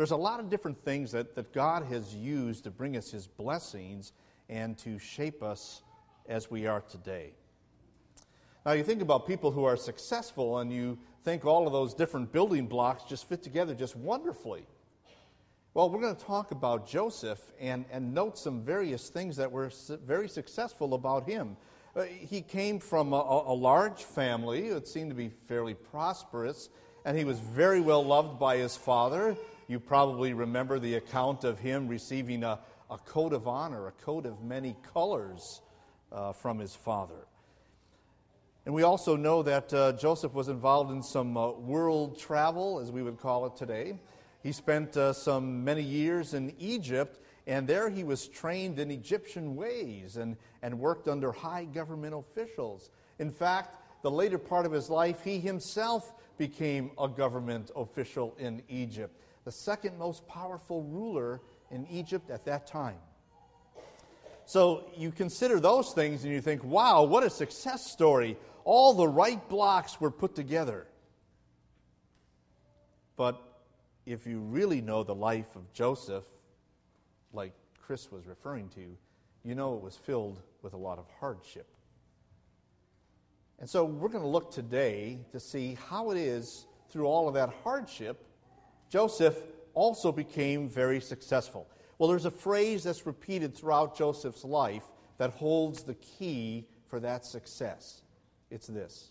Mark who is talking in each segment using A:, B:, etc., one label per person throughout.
A: There's a lot of different things that, that God has used to bring us His blessings and to shape us as we are today. Now, you think about people who are successful, and you think all of those different building blocks just fit together just wonderfully. Well, we're going to talk about Joseph and, and note some various things that were very successful about him. Uh, he came from a, a, large family. It seemed to be fairly prosperous, and he was very well loved by his father. You probably remember the account of him receiving a, a coat of honor, a coat of many colors uh, from his father. And we also know that uh, Joseph was involved in some uh, world travel, as we would call it today. He spent uh, some many years in Egypt, and there he was trained in Egyptian ways and, and worked under high government officials. In fact, the later part of his life, he himself became a government official in Egypt, the second most powerful ruler in Egypt at that time. So you consider those things and you think, wow, what a success story all the right blocks were put together. But if you really know the life of Joseph, like Chris was referring to, you know it was filled with a lot of hardship. And so we're going to look today to see how it is, through all of that hardship, Joseph also became very successful. Well, there's a phrase that's repeated throughout Joseph's life that holds the key for that success. It's this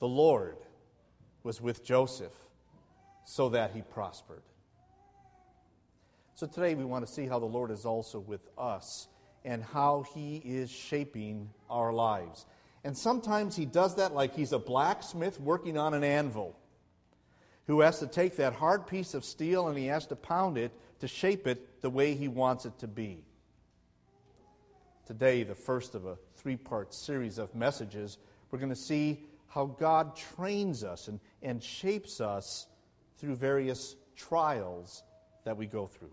A: The Lord was with Joseph so that he prospered. So today we want to see how the Lord is also with us and how he is shaping our lives. And sometimes he does that like he's a blacksmith working on an anvil who has to take that hard piece of steel and he has to pound it to shape it the way he wants it to be. Today, the first of a three part series of messages we're going to see how God trains us and, and shapes us through various trials that we go through.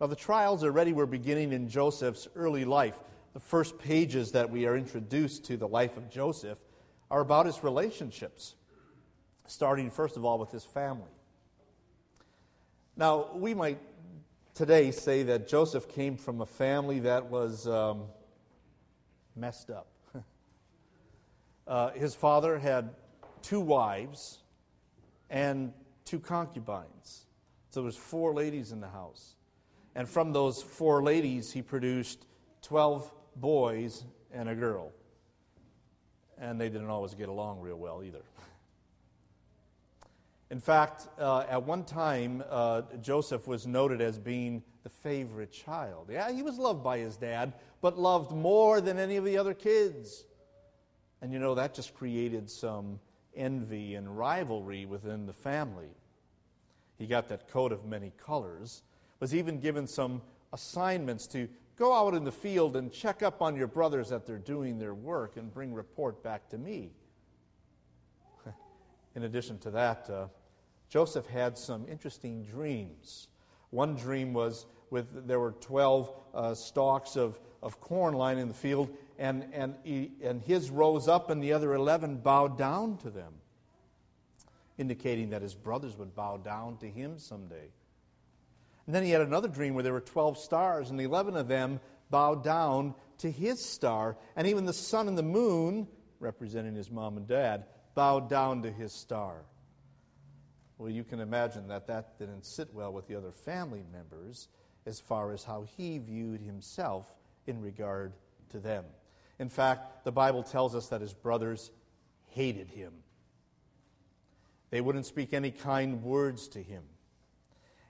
A: Now, the trials already were beginning in Joseph's early life. The first pages that we are introduced to the life of Joseph are about his relationships, starting first of all with his family. Now, we might today say that Joseph came from a family that was um, messed up. Uh, his father had two wives and two concubines. So there was four ladies in the house. And from those four ladies, he produced 12 boys and a girl. And they didn't always get along real well either. In fact, uh, at one time, uh, Joseph was noted as being the favorite child. Yeah, he was loved by his dad, but loved more than any of the other kids. And you know, that just created some envy and rivalry within the family. He got that coat of many colors, was even given some assignments to go out in the field and check up on your brothers that they're doing their work and bring report back to me. in addition to that, uh, Joseph had some interesting dreams. One dream was with there were 12 uh, stalks of, of corn lying in the field, and, and, he, and his rose up, and the other 11 bowed down to them, indicating that his brothers would bow down to him someday. And then he had another dream where there were 12 stars, and 11 of them bowed down to his star, and even the sun and the moon, representing his mom and dad, bowed down to his star. Well, you can imagine that that didn't sit well with the other family members as far as how he viewed himself in regard to them. In fact, the Bible tells us that his brothers hated him. They wouldn't speak any kind words to him.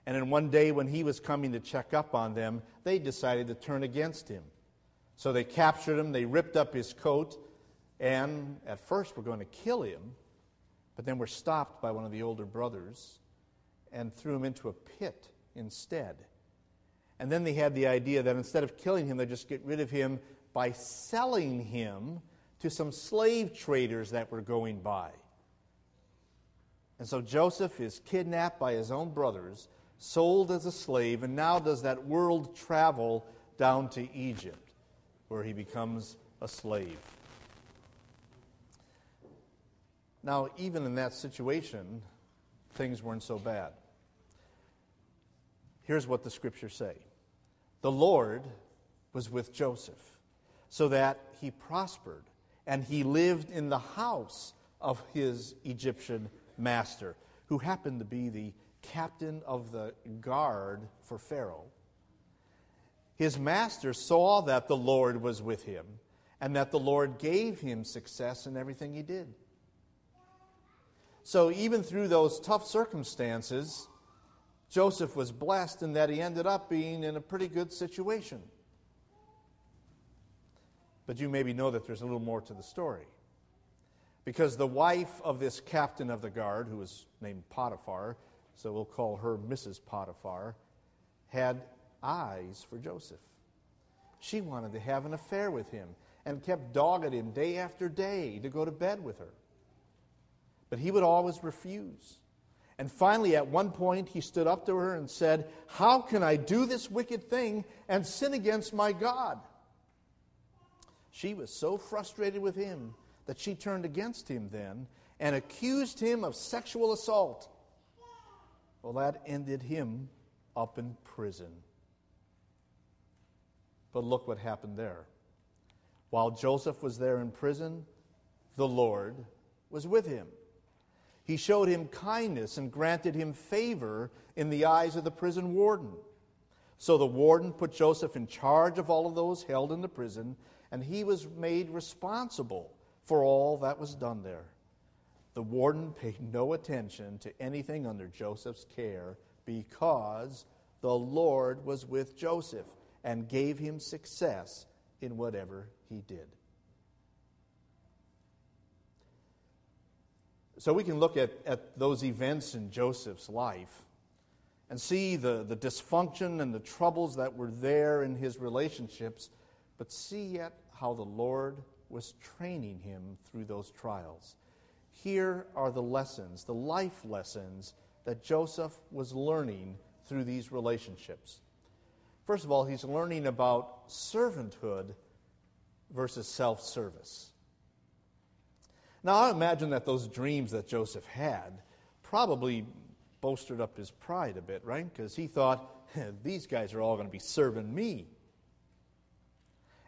A: And in one day, when he was coming to check up on them, they decided to turn against him. So they captured him, they ripped up his coat, and at first were going to kill him, but then were stopped by one of the older brothers and threw him into a pit instead. And then they had the idea that instead of killing him, they'd just get rid of him by selling him to some slave traders that were going by. And so Joseph is kidnapped by his own brothers, sold as a slave, and now does that world travel down to Egypt, where he becomes a slave. Now, even in that situation, things weren't so bad. here's what the scriptures say The Lord was with Joseph, so that he prospered, and he lived in the house of his Egyptian master, who happened to be the captain of the guard for Pharaoh. His master saw that the Lord was with him and that the Lord gave him success in everything he did. So, even through those tough circumstances, Joseph was blessed in that he ended up being in a pretty good situation. But you maybe know that there's a little more to the story. Because the wife of this captain of the guard, who was named Potiphar, so we'll call her Mrs. Potiphar, had eyes for Joseph. She wanted to have an affair with him and kept dogging him day after day to go to bed with her. But he would always refuse. And finally, at one point, he stood up to her and said, How can I do this wicked thing and sin against my God? She was so frustrated with him that she turned against him then and accused him of sexual assault. Well, that ended him up in prison. But look what happened there. While Joseph was there in prison, the Lord was with him. He showed him kindness and granted him favor in the eyes of the prison warden. So the warden put Joseph in charge of all of those held in the prison, and he was made responsible for all that was done there. The warden paid no attention to anything under Joseph's care because the Lord was with Joseph and gave him success in whatever he did. So we can look at, at those events in Joseph's life and see the, the dysfunction and the troubles that were there in his relationships, but see yet how the Lord was training him through those trials. Here are the lessons, the life lessons that Joseph was learning through these relationships. First of all, he's learning about servanthood versus self service. Now, I imagine that those dreams that Joseph had probably bolstered up his pride a bit, right? Because he thought, these guys are all going to be serving me.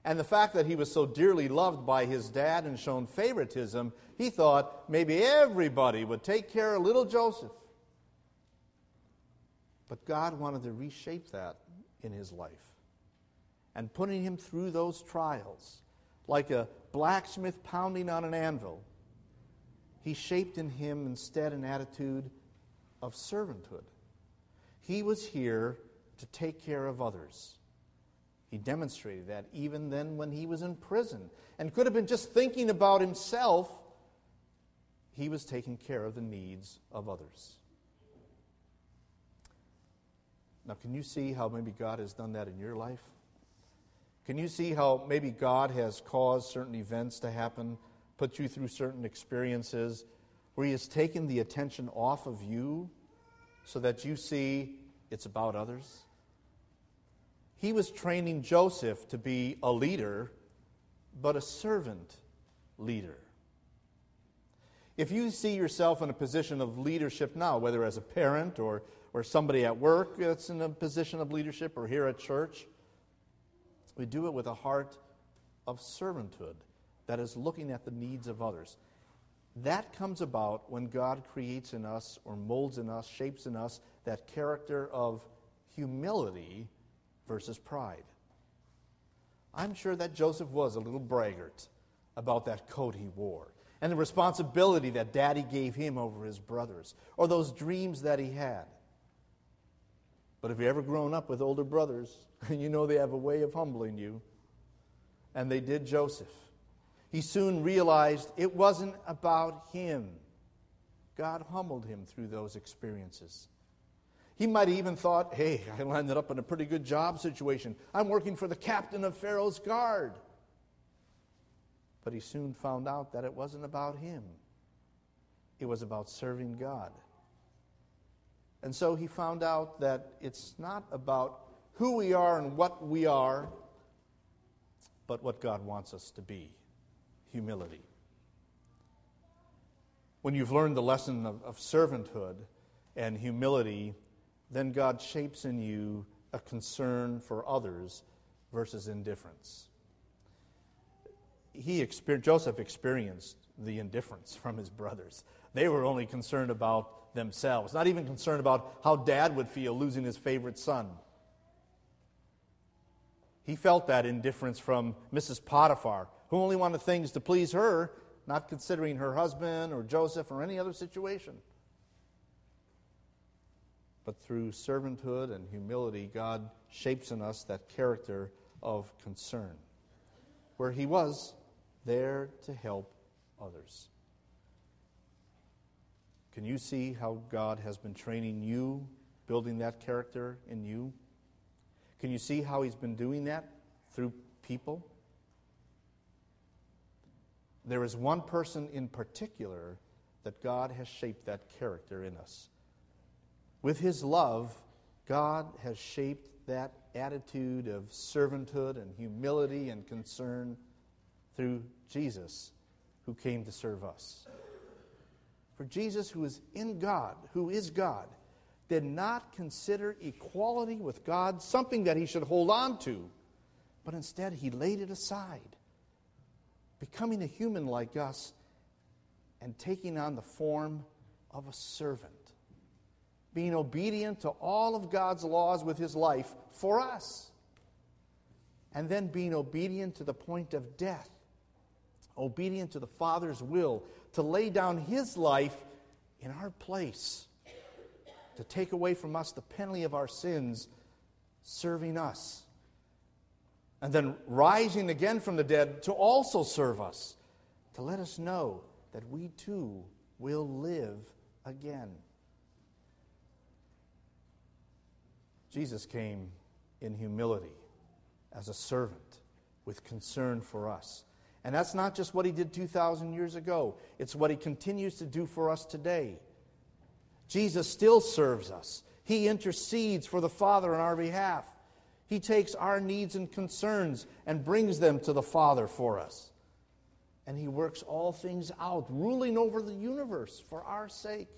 A: And the fact that he was so dearly loved by his dad and shown favoritism, he thought maybe everybody would take care of little Joseph. But God wanted to reshape that in his life. And putting him through those trials, like a blacksmith pounding on an anvil, he shaped in him instead an attitude of servanthood. He was here to take care of others. He demonstrated that even then when he was in prison and could have been just thinking about himself, he was taking care of the needs of others. Now, can you see how maybe God has done that in your life? Can you see how maybe God has caused certain events to happen, put you through certain experiences, where He has taken the attention off of you so that you see it's about others? He was training Joseph to be a leader, but a servant leader. If you see yourself in a position of leadership now, whether as a parent or or somebody at work that's in a position of leadership or here at church. We do it with a heart of servanthood that is looking at the needs of others. That comes about when God creates in us or molds in us, shapes in us that character of humility versus pride. I'm sure that Joseph was a little braggart about that coat he wore and the responsibility that daddy gave him over his brothers or those dreams that he had. But if you've ever grown up with older brothers, you know they have a way of humbling you. And they did Joseph. He soon realized it wasn't about him. God humbled him through those experiences. He might have even thought, hey, I landed up in a pretty good job situation. I'm working for the captain of Pharaoh's guard. But he soon found out that it wasn't about him, it was about serving God. And so he found out that it's not about who we are and what we are, but what God wants us to be humility. When you've learned the lesson of, of servanthood and humility, then God shapes in you a concern for others versus indifference. He exper- Joseph experienced the indifference from his brothers. They were only concerned about themselves, not even concerned about how dad would feel losing his favorite son. He felt that indifference from Mrs. Potiphar, who only wanted things to please her, not considering her husband or Joseph or any other situation. But through servanthood and humility, God shapes in us that character of concern, where He was there to help others. Can you see how God has been training you, building that character in you? Can you see how He's been doing that through people? There is one person in particular that God has shaped that character in us. With His love, God has shaped that attitude of servanthood and humility and concern through Jesus, who came to serve us. For Jesus, who is in God, who is God, did not consider equality with God something that he should hold on to, but instead he laid it aside, becoming a human like us and taking on the form of a servant, being obedient to all of God's laws with his life for us, and then being obedient to the point of death, obedient to the Father's will, to lay down his life in our place to take away from us the penalty of our sins, serving us. And then rising again from the dead to also serve us, to let us know that we too will live again. Jesus came in humility as a servant with concern for us. And that's not just what he did 2,000 years ago, it's what he continues to do for us today. Jesus still serves us. He intercedes for the Father on our behalf. He takes our needs and concerns and brings them to the Father for us. And He works all things out, ruling over the universe for our sake.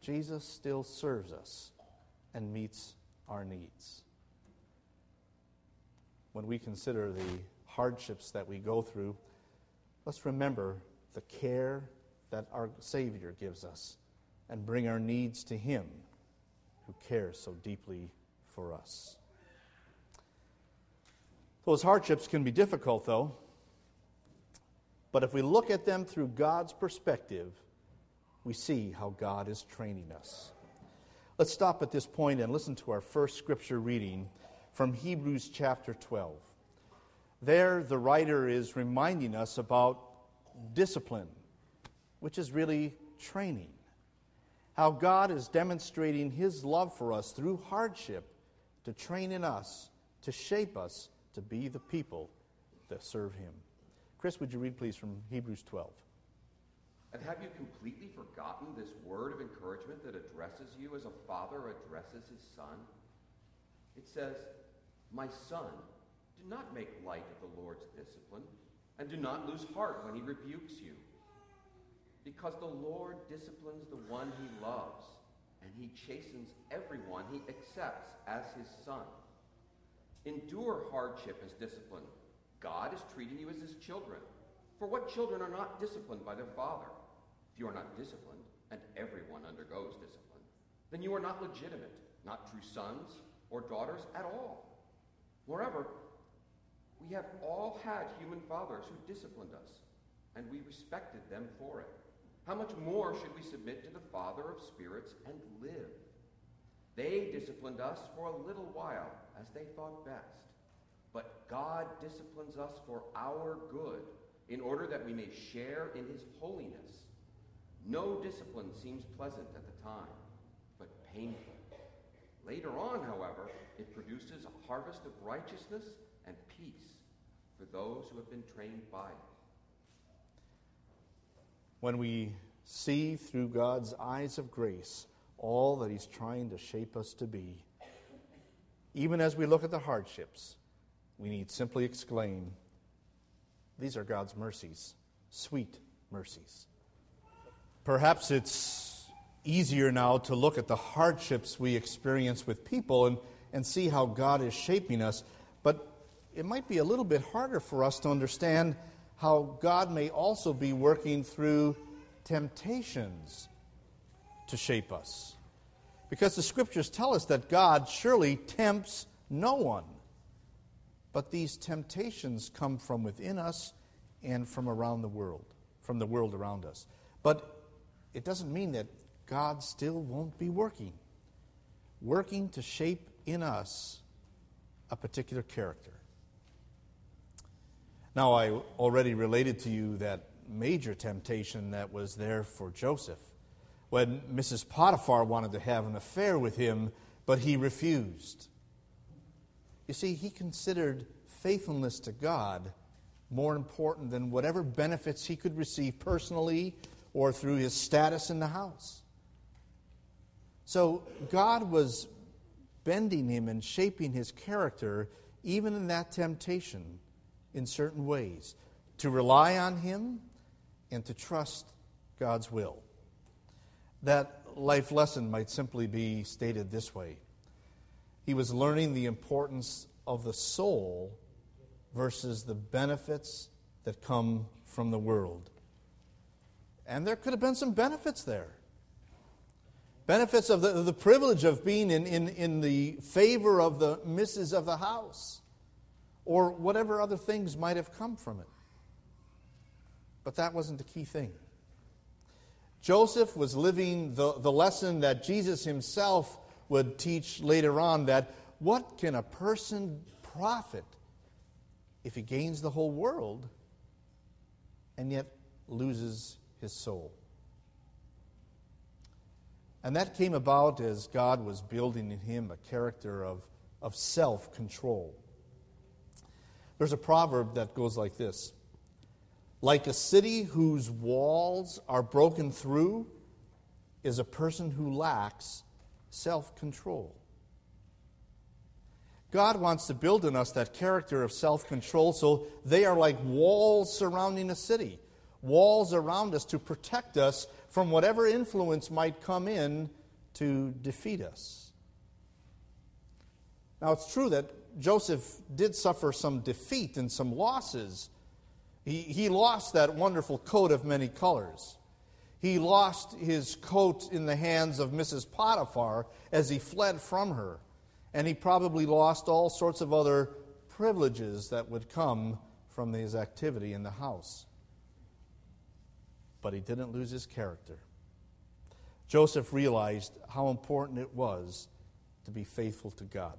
A: Jesus still serves us and meets our needs. When we consider the hardships that we go through, let's remember the care that our Savior gives us and bring our needs to Him who cares so deeply for us. Those hardships can be difficult, though, but if we look at them through God's perspective, we see how God is training us. Let's stop at this point and listen to our first scripture reading from Hebrews chapter 12. There, the writer is reminding us about discipline which is really training. How God is demonstrating His love for us through hardship to train in us, to shape us to be the people that serve Him. Chris, would you read, please, from Hebrews 12?
B: And have you completely forgotten this word of encouragement that addresses you as a father addresses his son? It says, My son, do not make light of the Lord's discipline, and do not lose heart when he rebukes you. Because the Lord disciplines the one he loves, and he chastens everyone he accepts as his son. Endure hardship as discipline. God is treating you as his children. For what children are not disciplined by their father? If you are not disciplined, and everyone undergoes discipline, then you are not legitimate, not true sons or daughters at all. Moreover, we have all had human fathers who disciplined us, and we respected them for it. How much more should we submit to the Father of spirits and live? They disciplined us for a little while as they thought best. But God disciplines us for our good in order that we may share in his holiness. No discipline seems pleasant at the time, but painful. Later on, however, it produces a harvest of righteousness and peace for those who have been trained by it
A: when we see through God's eyes of grace all that He's trying to shape us to be, even as we look at the hardships, we need simply exclaim, These are God's mercies, sweet mercies. Perhaps it's easier now to look at the hardships we experience with people and, and see how God is shaping us. But it might be a little bit harder for us to understand how God may also be working through temptations to shape us. Because the scriptures tell us that God surely tempts no one. But these temptations come from within us and from around the world, from the world around us. But it doesn't mean that God still won't be working, working to shape in us a particular character. Now, I already related to you that major temptation that was there for Joseph when Mrs. Potiphar wanted to have an affair with him, but he refused. You see, he considered faithfulness to God more important than whatever benefits he could receive personally or through his status in the house. So God was bending him and shaping his character, even in that temptation, in certain ways, to rely on him and to trust God's will. That life lesson might simply be stated this way He was learning the importance of the soul versus the benefits that come from the world. And there could have been some benefits there. Benefits of the, the privilege of being in, in, in the favor of the misses of the house, or whatever other things might have come from it. But that wasn't the key thing. Joseph was living the, the lesson that Jesus himself would teach later on that what can a person profit if he gains the whole world and yet loses his soul? And that came about as God was building in him a character of, of self control. There's a proverb that goes like this Like a city whose walls are broken through is a person who lacks self control. God wants to build in us that character of self control so they are like walls surrounding a city, walls around us to protect us from whatever influence might come in to defeat us. Now, it's true that Joseph did suffer some defeat and some losses. He, he lost that wonderful coat of many colors. He lost his coat in the hands of Mrs. Potiphar as he fled from her. And he probably lost all sorts of other privileges that would come from his activity in the house but he didn't lose his character. Joseph realized how important it was to be faithful to God.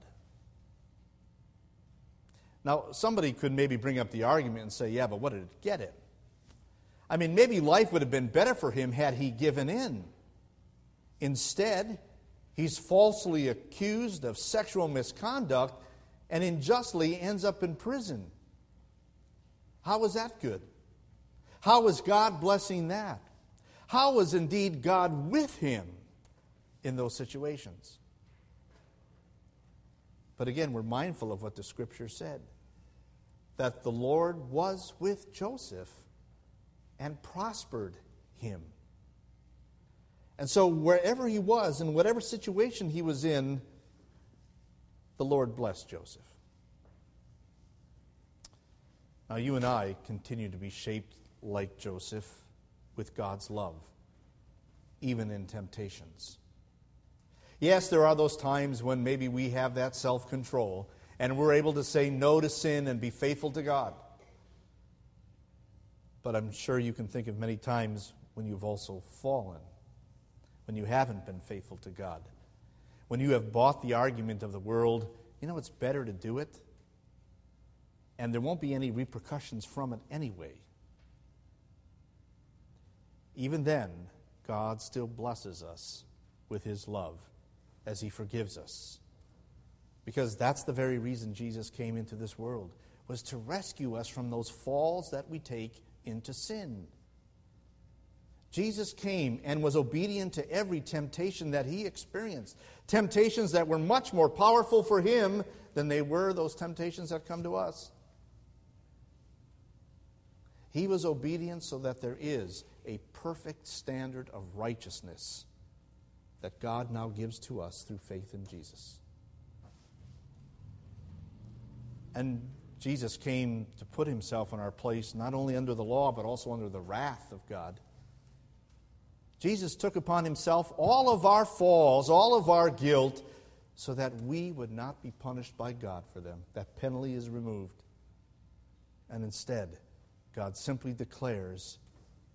A: Now, somebody could maybe bring up the argument and say, yeah, but what did it get him? I mean, maybe life would have been better for him had he given in. Instead, he's falsely accused of sexual misconduct and unjustly ends up in prison. How was that good? How was God blessing that? How was indeed God with him in those situations? But again, we're mindful of what the scripture said that the Lord was with Joseph and prospered him. And so, wherever he was, in whatever situation he was in, the Lord blessed Joseph. Now, you and I continue to be shaped like Joseph with God's love, even in temptations. Yes, there are those times when maybe we have that self control and we're able to say no to sin and be faithful to God. But I'm sure you can think of many times when you've also fallen, when you haven't been faithful to God, when you have bought the argument of the world, you know, it's better to do it, and there won't be any repercussions from it anyway. Even then, God still blesses us with his love as he forgives us. Because that's the very reason Jesus came into this world was to rescue us from those falls that we take into sin. Jesus came and was obedient to every temptation that he experienced. Temptations that were much more powerful for him than they were those temptations that come to us. He was obedient so that there is a perfect standard of righteousness that God now gives to us through faith in Jesus. And Jesus came to put himself in our place, not only under the law, but also under the wrath of God. Jesus took upon himself all of our falls, all of our guilt, so that we would not be punished by God for them. That penalty is removed. And instead, God simply declares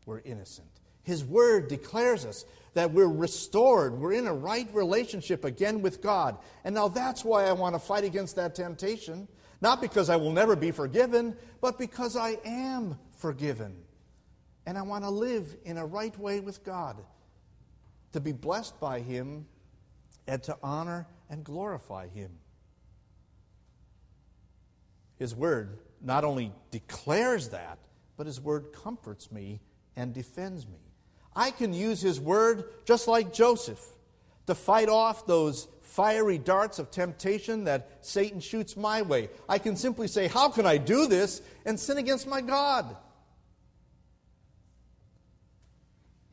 A: we're innocent. His word declares us that we're restored, we're in a right relationship again with God. And now that's why I want to fight against that temptation. Not because I will never be forgiven, but because I am forgiven. And I want to live in a right way with God, to be blessed by Him, and to honor and glorify Him. His word not only declares that, but His word comforts me and defends me. I can use His word just like Joseph to fight off those fiery darts of temptation that Satan shoots my way. I can simply say, How can I do this and sin against my God?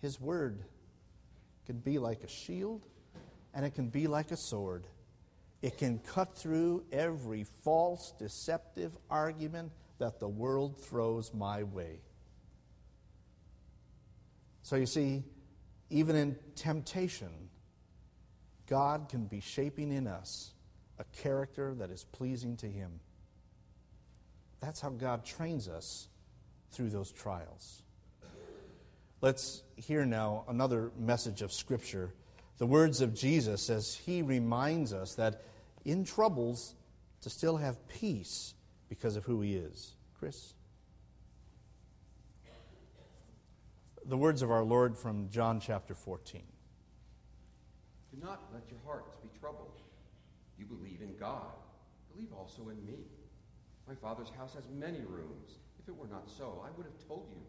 A: His word can be like a shield and it can be like a sword. It can cut through every false, deceptive argument that the world throws my way. So you see, even in temptation, God can be shaping in us a character that is pleasing to Him. That's how God trains us through those trials. Let's hear now another message of Scripture. The words of Jesus as He reminds us that in troubles to still have peace because of who He is. Chris? The words of our Lord from John chapter 14.
B: Not let your hearts be troubled. You believe in God. Believe also in me. My Father's house has many rooms. If it were not so, I would have told you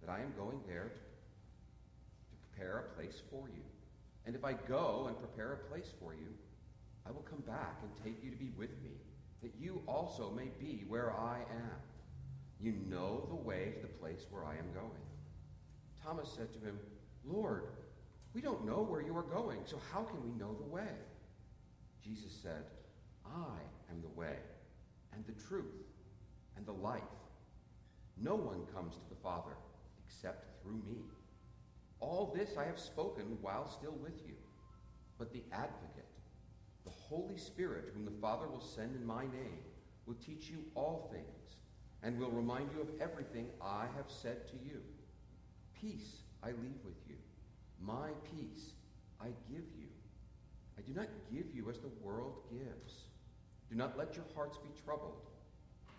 B: that I am going there to, to prepare a place for you. And if I go and prepare a place for you, I will come back and take you to be with me, that you also may be where I am. You know the way to the place where I am going. Thomas said to him, Lord, we don't know where you are going, so how can we know the way? Jesus said, I am the way, and the truth, and the life. No one comes to the Father except through me. All this I have spoken while still with you. But the Advocate, the Holy Spirit, whom the Father will send in my name, will teach you all things, and will remind you of everything I have said to you. Peace I leave with you. My peace I give you. I do not give you as the world gives. Do not let your hearts be troubled,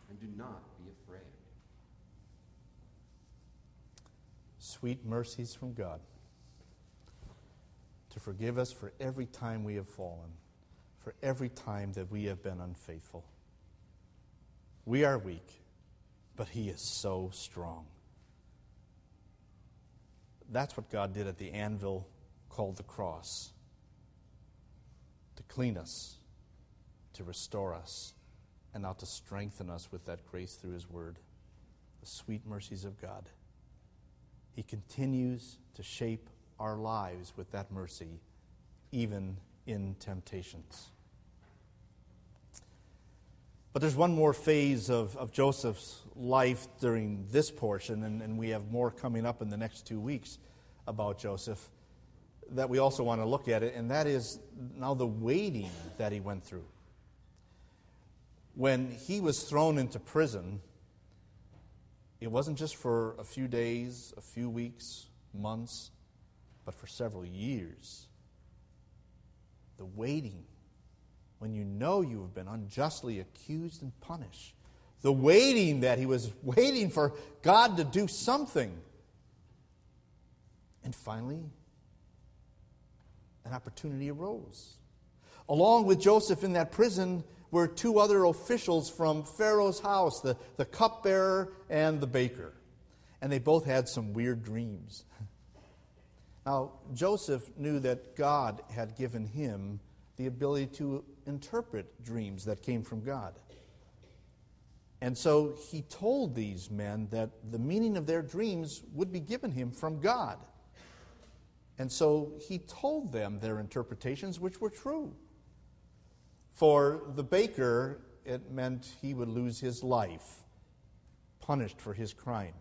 B: and do not be afraid.
A: Sweet mercies from God to forgive us for every time we have fallen, for every time that we have been unfaithful. We are weak, but He is so strong. That's what God did at the anvil called the cross to clean us, to restore us, and now to strengthen us with that grace through His Word. The sweet mercies of God. He continues to shape our lives with that mercy, even in temptations. But there's one more phase of, of Joseph's life during this portion, and, and we have more coming up in the next two weeks about Joseph that we also want to look at it, and that is now the waiting that he went through. When he was thrown into prison, it wasn't just for a few days, a few weeks, months, but for several years. The waiting when you know you have been unjustly accused and punished. The waiting that he was waiting for God to do something. And finally, an opportunity arose. Along with Joseph in that prison were two other officials from Pharaoh's house the, the cupbearer and the baker. And they both had some weird dreams. Now, Joseph knew that God had given him the ability to interpret dreams that came from God. And so he told these men that the meaning of their dreams would be given him from God. And so he told them their interpretations, which were true. For the baker, it meant he would lose his life, punished for his crime.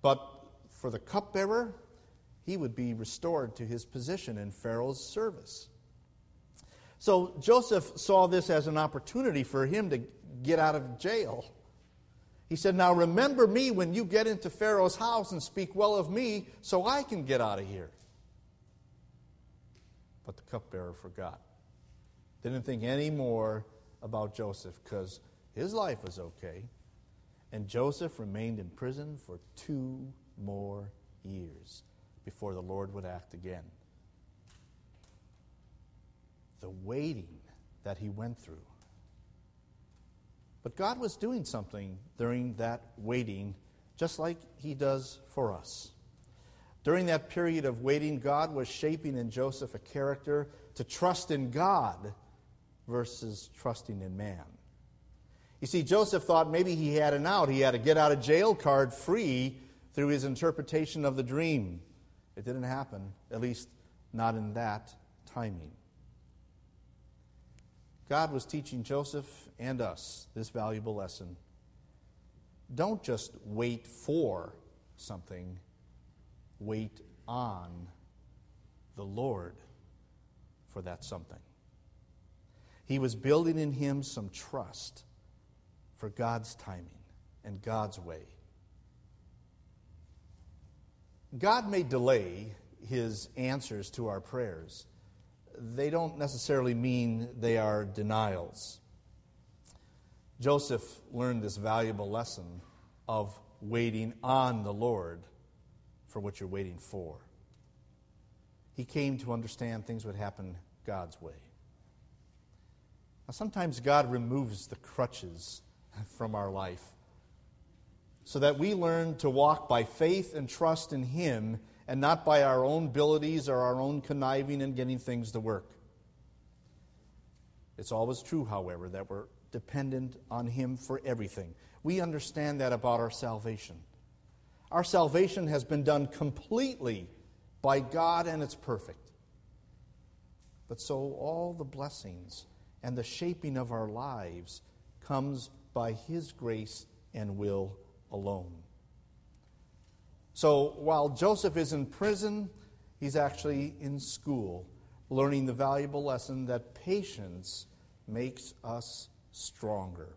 A: But for the cupbearer, he would be restored to his position in Pharaoh's service. So Joseph saw this as an opportunity for him to get out of jail. He said, Now remember me when you get into Pharaoh's house and speak well of me so I can get out of here. But the cupbearer forgot. Didn't think any more about Joseph because his life was okay. And Joseph remained in prison for two more years before the Lord would act again. The waiting that he went through. But God was doing something during that waiting, just like he does for us. During that period of waiting, God was shaping in Joseph a character to trust in God versus trusting in man. You see, Joseph thought maybe he had an out. He had a get out of jail card free through his interpretation of the dream. It didn't happen, at least not in that timing. God was teaching Joseph and us this valuable lesson. Don't just wait for something, wait on the Lord for that something. He was building in him some trust for God's timing and God's way. God may delay his answers to our prayers. They don't necessarily mean they are denials. Joseph learned this valuable lesson of waiting on the Lord for what you're waiting for. He came to understand things would happen God's way. Now, sometimes God removes the crutches from our life so that we learn to walk by faith and trust in Him and not by our own abilities or our own conniving and getting things to work. It's always true, however, that we're dependent on Him for everything. We understand that about our salvation. Our salvation has been done completely by God and it's perfect. But so all the blessings and the shaping of our lives comes by His grace and will alone. So while Joseph is in prison, he's actually in school, learning the valuable lesson that patience makes us stronger.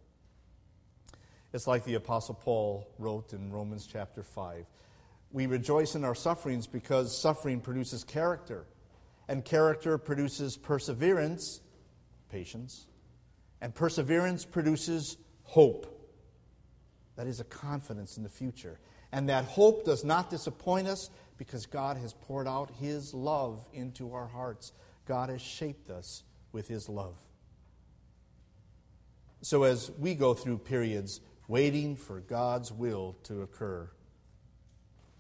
A: It's like the Apostle Paul wrote in Romans chapter 5. We rejoice in our sufferings because suffering produces character, and character produces perseverance, patience. And perseverance produces hope. That is a confidence in the future. And that hope does not disappoint us because God has poured out His love into our hearts. God has shaped us with His love. So, as we go through periods waiting for God's will to occur,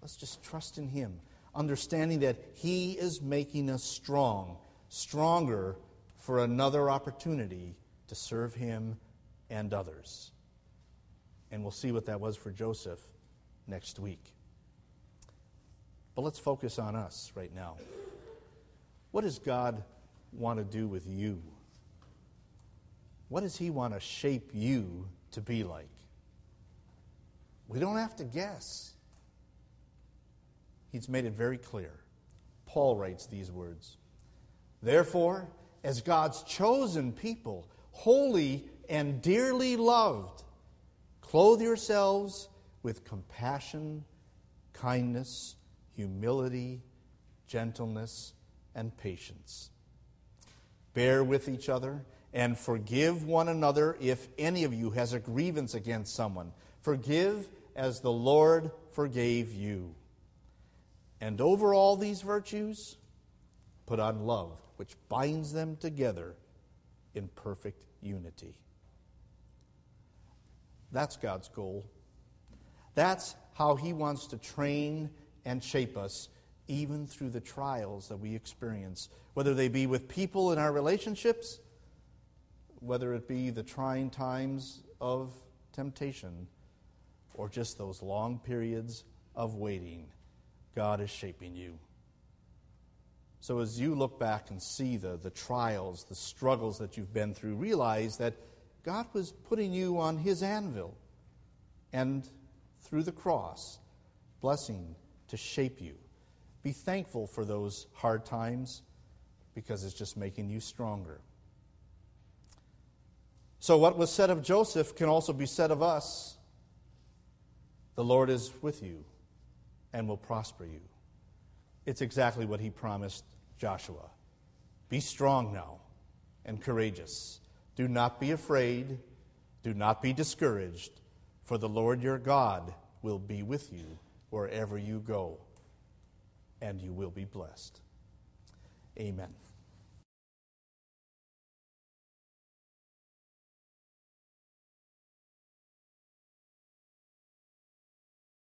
A: let's just trust in Him, understanding that He is making us strong, stronger for another opportunity to serve him and others. And we'll see what that was for Joseph next week. But let's focus on us right now. What does God want to do with you? What does He want to shape you to be like? We don't have to guess. He's made it very clear. Paul writes these words Therefore, as God's chosen people, holy and dearly loved. Clothe yourselves with compassion, kindness, humility, gentleness, and patience. Bear with each other and forgive one another if any of you has a grievance against someone. Forgive as the Lord forgave you. And over all these virtues, put on love which binds them together in perfect unity. That's God's goal. That's how He wants to train and shape us, even through the trials that we experience, whether they be with people in our relationships, whether it be the trying times of temptation, or just those long periods of waiting. God is shaping you. So as you look back and see the, the trials, the struggles that you've been through, realize that God was putting you on His anvil and through the cross, blessing to shape you. Be thankful for those hard times because it's just making you stronger. So, what was said of Joseph can also be said of us. The Lord is with you and will prosper you. It's exactly what he promised Joshua. Be strong now and courageous. Do not be afraid. Do not be discouraged, for the Lord your God will be with you wherever you go, and you will be blessed. Amen.